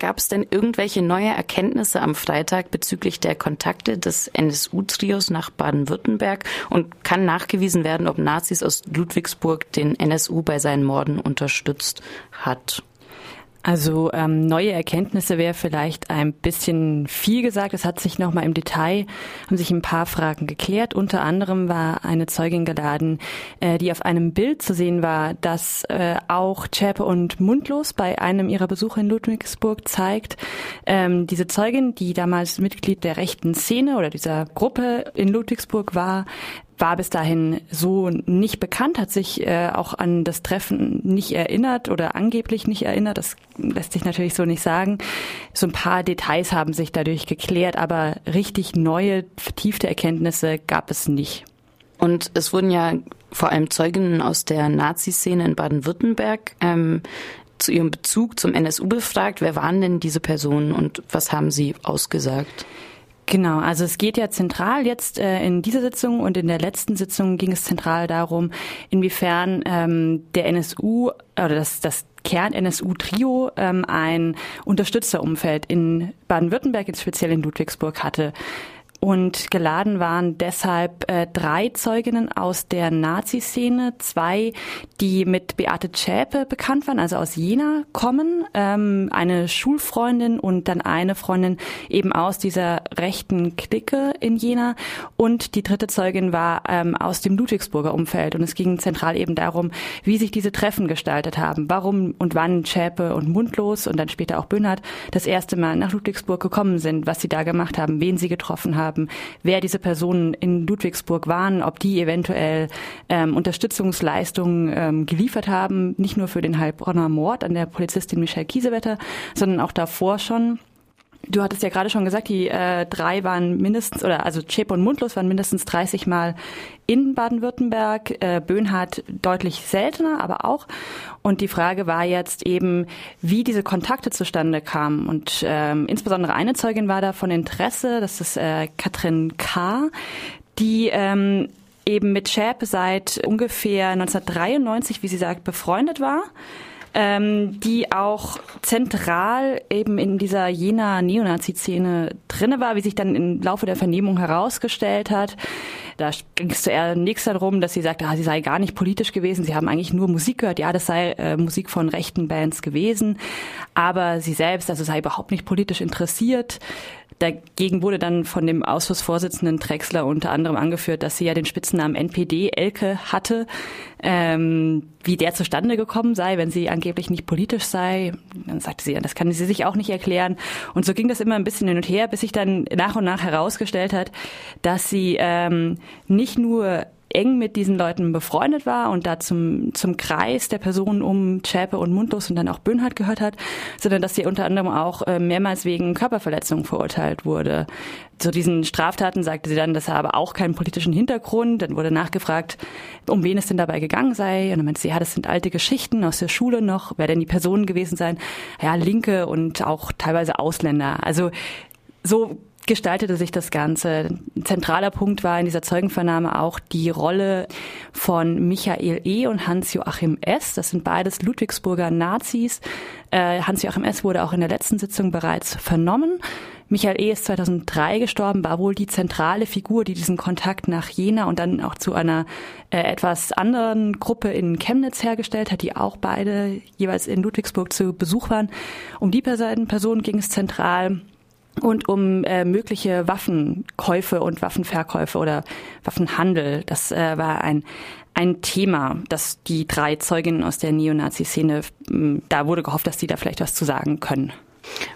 Gab es denn irgendwelche neue Erkenntnisse am Freitag bezüglich der Kontakte des NSU-Trios nach Baden-Württemberg? Und kann nachgewiesen werden, ob Nazis aus Ludwigsburg den NSU bei seinen Morden unterstützt hat? Also ähm, neue Erkenntnisse wäre vielleicht ein bisschen viel gesagt. Es hat sich nochmal im Detail, haben sich ein paar Fragen geklärt. Unter anderem war eine Zeugin geladen, äh, die auf einem Bild zu sehen war, das äh, auch Zschäpe und Mundlos bei einem ihrer Besuche in Ludwigsburg zeigt. Ähm, diese Zeugin, die damals Mitglied der rechten Szene oder dieser Gruppe in Ludwigsburg war, war bis dahin so nicht bekannt, hat sich äh, auch an das Treffen nicht erinnert oder angeblich nicht erinnert. Das lässt sich natürlich so nicht sagen. So ein paar Details haben sich dadurch geklärt, aber richtig neue, vertiefte Erkenntnisse gab es nicht. Und es wurden ja vor allem Zeuginnen aus der Nazi-Szene in Baden-Württemberg ähm, zu ihrem Bezug zum NSU befragt. Wer waren denn diese Personen und was haben sie ausgesagt? Genau, also es geht ja zentral jetzt äh, in dieser Sitzung und in der letzten Sitzung ging es zentral darum, inwiefern ähm, der NSU oder das, das Kern-NSU-Trio ähm, ein Unterstützerumfeld in Baden-Württemberg, speziell in Ludwigsburg hatte. Und geladen waren deshalb äh, drei Zeuginnen aus der Nazi-Szene, zwei, die mit Beate Zschäpe bekannt waren, also aus Jena kommen, ähm, eine Schulfreundin und dann eine Freundin eben aus dieser rechten Clique in Jena. Und die dritte Zeugin war ähm, aus dem Ludwigsburger Umfeld. Und es ging zentral eben darum, wie sich diese Treffen gestaltet haben, warum und wann Zschäpe und Mundlos und dann später auch Böhnhardt das erste Mal nach Ludwigsburg gekommen sind, was sie da gemacht haben, wen sie getroffen haben haben, wer diese Personen in Ludwigsburg waren, ob die eventuell ähm, Unterstützungsleistungen ähm, geliefert haben, nicht nur für den Heilbronner Mord an der Polizistin Michelle Kiesewetter, sondern auch davor schon. Du hattest ja gerade schon gesagt, die äh, drei waren mindestens, oder also Chep und Mundlos waren mindestens 30 Mal in Baden-Württemberg, äh, Böhnhardt deutlich seltener, aber auch. Und die Frage war jetzt eben, wie diese Kontakte zustande kamen. Und ähm, insbesondere eine Zeugin war da von Interesse, das ist äh, Katrin K., die ähm, eben mit Chep seit ungefähr 1993, wie sie sagt, befreundet war ähm, die auch zentral eben in dieser Jena Neonazi-Szene drinne war, wie sich dann im Laufe der Vernehmung herausgestellt hat. Da ging es zunächst darum, dass sie sagte, ah, sie sei gar nicht politisch gewesen, sie haben eigentlich nur Musik gehört. Ja, das sei äh, Musik von rechten Bands gewesen, aber sie selbst, also sei überhaupt nicht politisch interessiert. Dagegen wurde dann von dem Ausschussvorsitzenden Drexler unter anderem angeführt, dass sie ja den Spitznamen NPD Elke hatte, ähm, wie der zustande gekommen sei, wenn sie angeblich nicht politisch sei. Dann sagte sie, das kann sie sich auch nicht erklären. Und so ging das immer ein bisschen hin und her, bis sich dann nach und nach herausgestellt hat, dass sie ähm, nicht nur eng mit diesen Leuten befreundet war und da zum, zum Kreis der Personen um Zschäpe und Mundlos und dann auch Böhnhardt gehört hat, sondern dass sie unter anderem auch äh, mehrmals wegen Körperverletzung verurteilt wurde. Zu diesen Straftaten sagte sie dann, das habe auch keinen politischen Hintergrund. Dann wurde nachgefragt, um wen es denn dabei gegangen sei. Und dann meinte sie, ja, das sind alte Geschichten aus der Schule noch. Wer denn die Personen gewesen sein? Ja, Linke und auch teilweise Ausländer. Also so gestaltete sich das Ganze? Ein zentraler Punkt war in dieser Zeugenvernahme auch die Rolle von Michael E. und Hans-Joachim S. Das sind beides Ludwigsburger Nazis. Äh, Hans-Joachim S. wurde auch in der letzten Sitzung bereits vernommen. Michael E. ist 2003 gestorben, war wohl die zentrale Figur, die diesen Kontakt nach Jena und dann auch zu einer äh, etwas anderen Gruppe in Chemnitz hergestellt hat, die auch beide jeweils in Ludwigsburg zu Besuch waren. Um die Person ging es zentral und um äh, mögliche Waffenkäufe und Waffenverkäufe oder Waffenhandel. Das äh, war ein ein Thema, dass die drei Zeuginnen aus der Neonazi-Szene, da wurde gehofft, dass die da vielleicht was zu sagen können.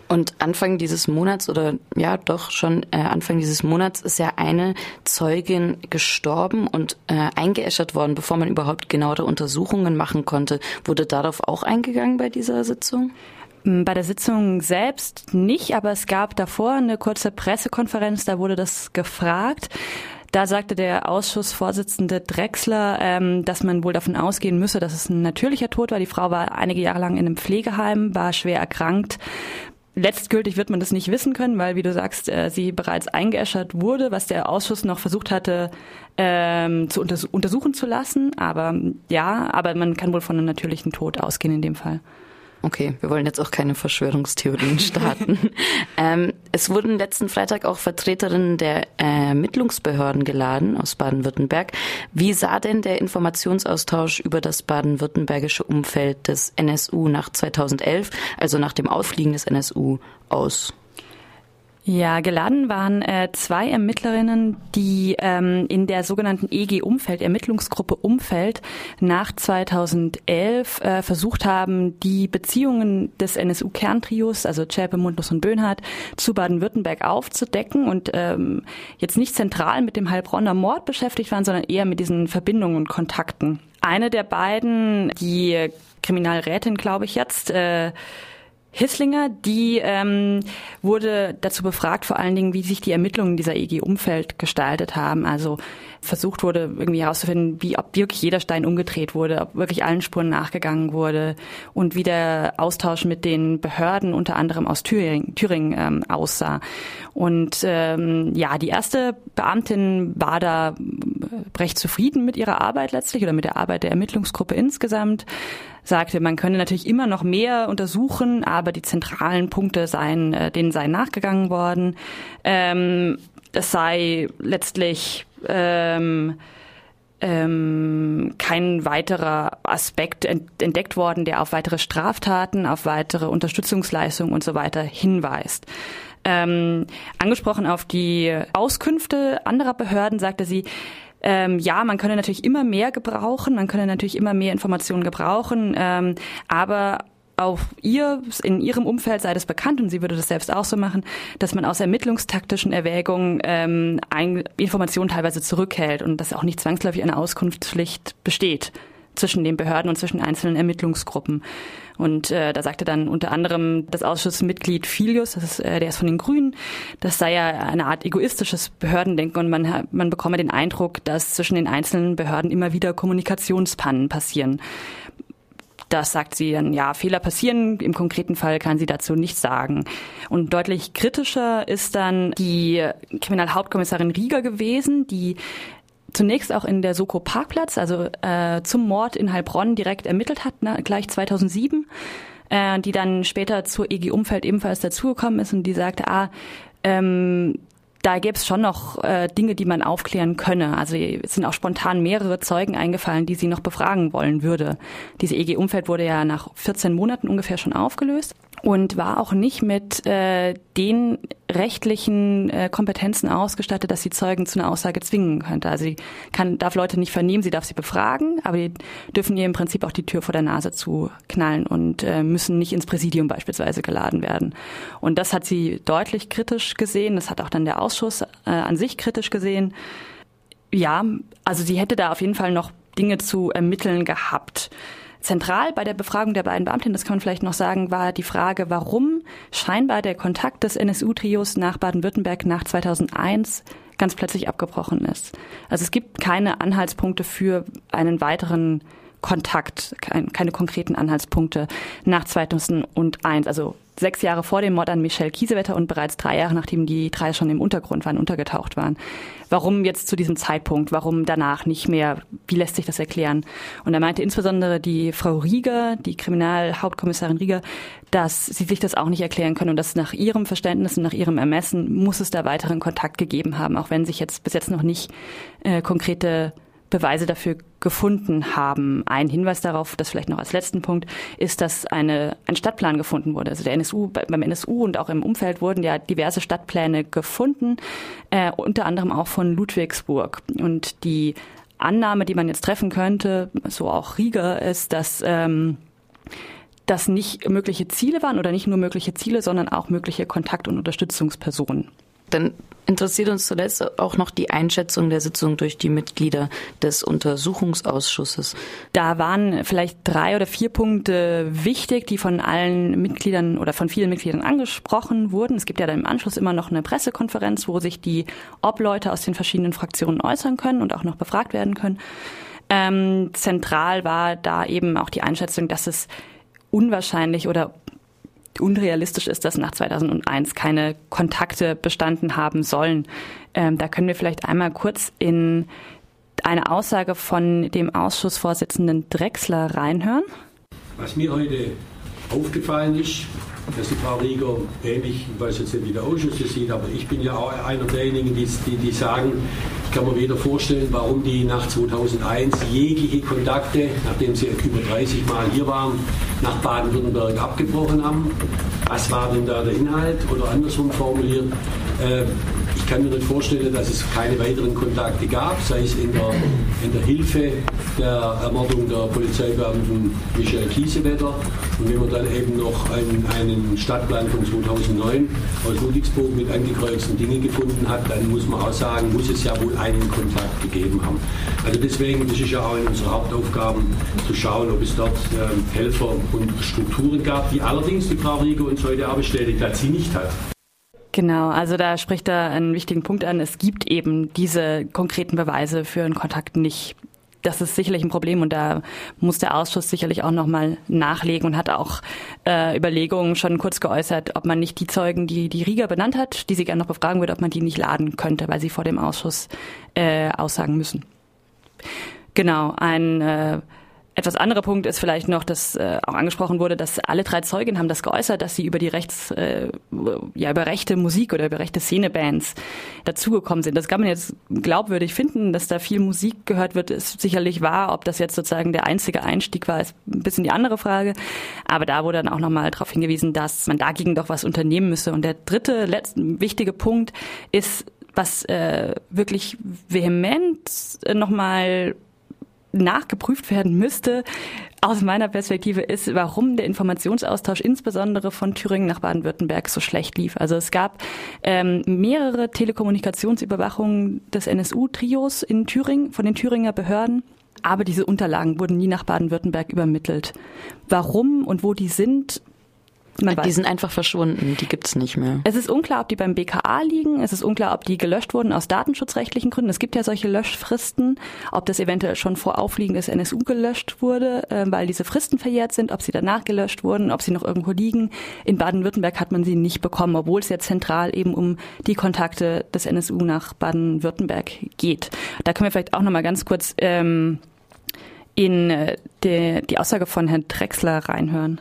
Und Anfang dieses Monats oder ja doch schon äh, Anfang dieses Monats ist ja eine Zeugin gestorben und äh, eingeäschert worden, bevor man überhaupt genauere Untersuchungen machen konnte. Wurde darauf auch eingegangen bei dieser Sitzung? Bei der Sitzung selbst nicht, aber es gab davor eine kurze Pressekonferenz, da wurde das gefragt. Da sagte der Ausschussvorsitzende Drexler, ähm, dass man wohl davon ausgehen müsse, dass es ein natürlicher Tod war. Die Frau war einige Jahre lang in einem Pflegeheim, war schwer erkrankt. Letztgültig wird man das nicht wissen können, weil, wie du sagst, äh, sie bereits eingeäschert wurde, was der Ausschuss noch versucht hatte ähm, zu unters untersuchen zu lassen. Aber ja, aber man kann wohl von einem natürlichen Tod ausgehen in dem Fall. Okay, wir wollen jetzt auch keine Verschwörungstheorien starten. ähm, es wurden letzten Freitag auch Vertreterinnen der Ermittlungsbehörden geladen aus Baden-Württemberg. Wie sah denn der Informationsaustausch über das baden-württembergische Umfeld des NSU nach 2011, also nach dem Ausfliegen des NSU, aus? Ja, geladen waren äh, zwei Ermittlerinnen, die ähm, in der sogenannten EG Umfeld, Ermittlungsgruppe Umfeld, nach 2011 äh, versucht haben, die Beziehungen des NSU-Kerntrios, also Zschäpe, Mundlos und Böhnhardt, zu Baden-Württemberg aufzudecken und ähm, jetzt nicht zentral mit dem Heilbronner Mord beschäftigt waren, sondern eher mit diesen Verbindungen und Kontakten. Eine der beiden, die Kriminalrätin, glaube ich jetzt, äh, Hisslinger, die ähm, wurde dazu befragt, vor allen Dingen, wie sich die Ermittlungen dieser EG-Umfeld gestaltet haben. Also versucht wurde, irgendwie herauszufinden, wie ob wirklich jeder Stein umgedreht wurde, ob wirklich allen Spuren nachgegangen wurde und wie der Austausch mit den Behörden, unter anderem aus Thüringen, Thüringen ähm, aussah. Und ähm, ja, die erste Beamtin war da recht zufrieden mit ihrer Arbeit letztlich oder mit der Arbeit der Ermittlungsgruppe insgesamt sagte, man könne natürlich immer noch mehr untersuchen, aber die zentralen Punkte seien, äh, denen sei nachgegangen worden. Ähm, es sei letztlich ähm, ähm, kein weiterer Aspekt entdeckt worden, der auf weitere Straftaten, auf weitere Unterstützungsleistungen und so weiter hinweist. Ähm, angesprochen auf die Auskünfte anderer Behörden sagte sie, ähm, ja, man könne natürlich immer mehr gebrauchen, man könne natürlich immer mehr Informationen gebrauchen, ähm, aber auf ihr, in ihrem Umfeld sei das bekannt und sie würde das selbst auch so machen, dass man aus ermittlungstaktischen Erwägungen ähm, Informationen teilweise zurückhält und dass auch nicht zwangsläufig eine Auskunftspflicht besteht zwischen den Behörden und zwischen einzelnen Ermittlungsgruppen. Und äh, da sagte dann unter anderem das Ausschussmitglied Filius, das ist, äh, der ist von den Grünen, das sei ja eine Art egoistisches Behördendenken und man, man bekomme den Eindruck, dass zwischen den einzelnen Behörden immer wieder Kommunikationspannen passieren. Das sagt sie dann, ja, Fehler passieren. Im konkreten Fall kann sie dazu nichts sagen. Und deutlich kritischer ist dann die Kriminalhauptkommissarin Rieger gewesen, die zunächst auch in der Soko Parkplatz, also äh, zum Mord in Heilbronn direkt ermittelt hat, na, gleich 2007, äh, die dann später zur EG Umfeld ebenfalls dazugekommen ist und die sagte, ah, ähm, da gäbe es schon noch äh, Dinge, die man aufklären könne. Also es sind auch spontan mehrere Zeugen eingefallen, die sie noch befragen wollen würde. Diese EG-Umfeld wurde ja nach 14 Monaten ungefähr schon aufgelöst und war auch nicht mit äh, den rechtlichen äh, Kompetenzen ausgestattet, dass sie Zeugen zu einer Aussage zwingen könnte. Also sie kann, darf Leute nicht vernehmen, sie darf sie befragen, aber die dürfen ihr im Prinzip auch die Tür vor der Nase zu knallen und äh, müssen nicht ins Präsidium beispielsweise geladen werden. Und das hat sie deutlich kritisch gesehen. Das hat auch dann der Ausschuss äh, an sich kritisch gesehen. Ja, also sie hätte da auf jeden Fall noch Dinge zu ermitteln gehabt. Zentral bei der Befragung der beiden Beamtinnen, das kann man vielleicht noch sagen, war die Frage, warum scheinbar der Kontakt des NSU-Trios nach Baden-Württemberg nach 2001 ganz plötzlich abgebrochen ist. Also es gibt keine Anhaltspunkte für einen weiteren Kontakt, keine konkreten Anhaltspunkte nach 2001. Also sechs Jahre vor dem Mord an Michelle Kiesewetter und bereits drei Jahre, nachdem die drei schon im Untergrund waren, untergetaucht waren. Warum jetzt zu diesem Zeitpunkt? Warum danach nicht mehr? Wie lässt sich das erklären? Und er meinte insbesondere die Frau Rieger, die Kriminalhauptkommissarin Rieger, dass sie sich das auch nicht erklären können und dass nach ihrem Verständnis und nach ihrem Ermessen muss es da weiteren Kontakt gegeben haben, auch wenn sich jetzt bis jetzt noch nicht äh, konkrete Beweise dafür gefunden haben. Ein Hinweis darauf, das vielleicht noch als letzten Punkt, ist, dass eine, ein Stadtplan gefunden wurde. Also der NSU, beim NSU und auch im Umfeld wurden ja diverse Stadtpläne gefunden, äh, unter anderem auch von Ludwigsburg. Und die Annahme, die man jetzt treffen könnte, so auch Rieger, ist, dass ähm, das nicht mögliche Ziele waren oder nicht nur mögliche Ziele, sondern auch mögliche Kontakt- und Unterstützungspersonen. Dann interessiert uns zuletzt auch noch die Einschätzung der Sitzung durch die Mitglieder des Untersuchungsausschusses. Da waren vielleicht drei oder vier Punkte wichtig, die von allen Mitgliedern oder von vielen Mitgliedern angesprochen wurden. Es gibt ja dann im Anschluss immer noch eine Pressekonferenz, wo sich die Obleute aus den verschiedenen Fraktionen äußern können und auch noch befragt werden können. Ähm, zentral war da eben auch die Einschätzung, dass es unwahrscheinlich oder unrealistisch ist, dass nach 2001 keine Kontakte bestanden haben sollen. Ähm, da können wir vielleicht einmal kurz in eine Aussage von dem Ausschussvorsitzenden Drexler reinhören. Was wir heute aufgefallen ist, dass die Frau Rieger ähnlich, ich weiß jetzt nicht, wie der Ausschuss das sieht, aber ich bin ja auch einer derjenigen, die, die, die sagen, ich kann mir weder vorstellen, warum die nach 2001 jegliche Kontakte, nachdem sie über 30 Mal hier waren, nach Baden-Württemberg abgebrochen haben. Was war denn da der Inhalt? Oder andersrum formuliert, äh, ich kann mir nicht vorstellen, dass es keine weiteren Kontakte gab, sei es in der, in der Hilfe der Ermordung der Polizeibeamten Michael Kiesewetter. Und wenn man dann eben noch einen, einen Stadtplan von 2009 aus Ludwigsburg mit angekreuzten Dingen gefunden hat, dann muss man auch sagen, muss es ja wohl einen Kontakt gegeben haben. Also deswegen, das ist ja auch in unserer Hauptaufgaben zu schauen, ob es dort äh, Helfer und Strukturen gab, die allerdings die Frau Rieger uns heute auch bestätigt hat, sie nicht hat. Genau, also da spricht er einen wichtigen Punkt an. Es gibt eben diese konkreten Beweise für einen Kontakt nicht. Das ist sicherlich ein Problem und da muss der Ausschuss sicherlich auch nochmal nachlegen und hat auch äh, Überlegungen schon kurz geäußert, ob man nicht die Zeugen, die die Riga benannt hat, die sie gerne noch befragen würde, ob man die nicht laden könnte, weil sie vor dem Ausschuss äh, aussagen müssen. Genau, ein äh, etwas anderer Punkt ist vielleicht noch, dass äh, auch angesprochen wurde, dass alle drei Zeugen haben das geäußert, dass sie über die Rechts, äh, ja über rechte Musik oder über rechte Szenebands dazugekommen sind. Das kann man jetzt glaubwürdig finden, dass da viel Musik gehört wird, ist sicherlich wahr. Ob das jetzt sozusagen der einzige Einstieg war, ist ein bisschen die andere Frage. Aber da wurde dann auch nochmal darauf hingewiesen, dass man dagegen doch was unternehmen müsse. Und der dritte, letzte wichtige Punkt ist, was äh, wirklich vehement äh, nochmal nachgeprüft werden müsste, aus meiner Perspektive ist, warum der Informationsaustausch insbesondere von Thüringen nach Baden-Württemberg so schlecht lief. Also es gab ähm, mehrere Telekommunikationsüberwachungen des NSU-Trios in Thüringen von den Thüringer Behörden. Aber diese Unterlagen wurden nie nach Baden-Württemberg übermittelt. Warum und wo die sind, man die sind einfach verschwunden, die gibt's nicht mehr. Es ist unklar, ob die beim BKA liegen, es ist unklar, ob die gelöscht wurden aus datenschutzrechtlichen Gründen. Es gibt ja solche Löschfristen, ob das eventuell schon vor Aufliegen des NSU gelöscht wurde, äh, weil diese Fristen verjährt sind, ob sie danach gelöscht wurden, ob sie noch irgendwo liegen. In Baden-Württemberg hat man sie nicht bekommen, obwohl es ja zentral eben um die Kontakte des NSU nach Baden-Württemberg geht. Da können wir vielleicht auch noch mal ganz kurz ähm, in äh, die, die Aussage von Herrn Drexler reinhören.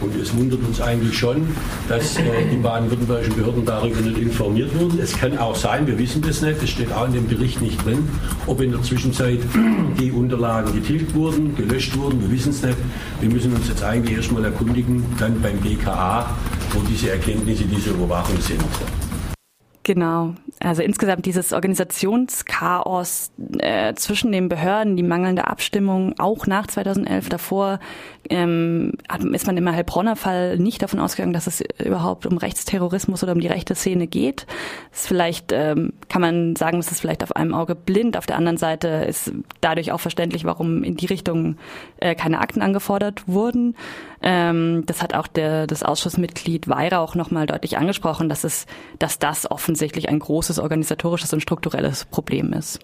Und es wundert uns eigentlich schon, dass äh, die baden-württembergischen Behörden darüber nicht informiert wurden. Es kann auch sein, wir wissen das nicht, es steht auch in dem Bericht nicht drin, ob in der Zwischenzeit die Unterlagen getilgt wurden, gelöscht wurden, wir wissen es nicht. Wir müssen uns jetzt eigentlich erstmal erkundigen, dann beim BKA, wo diese Erkenntnisse dieser Überwachung sind. Genau. Also insgesamt dieses Organisationschaos äh, zwischen den Behörden, die mangelnde Abstimmung, auch nach 2011 davor, ähm, ist man im Heilbronner-Fall nicht davon ausgegangen, dass es überhaupt um Rechtsterrorismus oder um die rechte Szene geht. Ist vielleicht ähm, kann man sagen, es ist vielleicht auf einem Auge blind. Auf der anderen Seite ist dadurch auch verständlich, warum in die Richtung äh, keine Akten angefordert wurden. Ähm, das hat auch der, das Ausschussmitglied Weihrauch nochmal deutlich angesprochen, dass es, dass das offensichtlich ein großes organisatorisches und strukturelles Problem ist.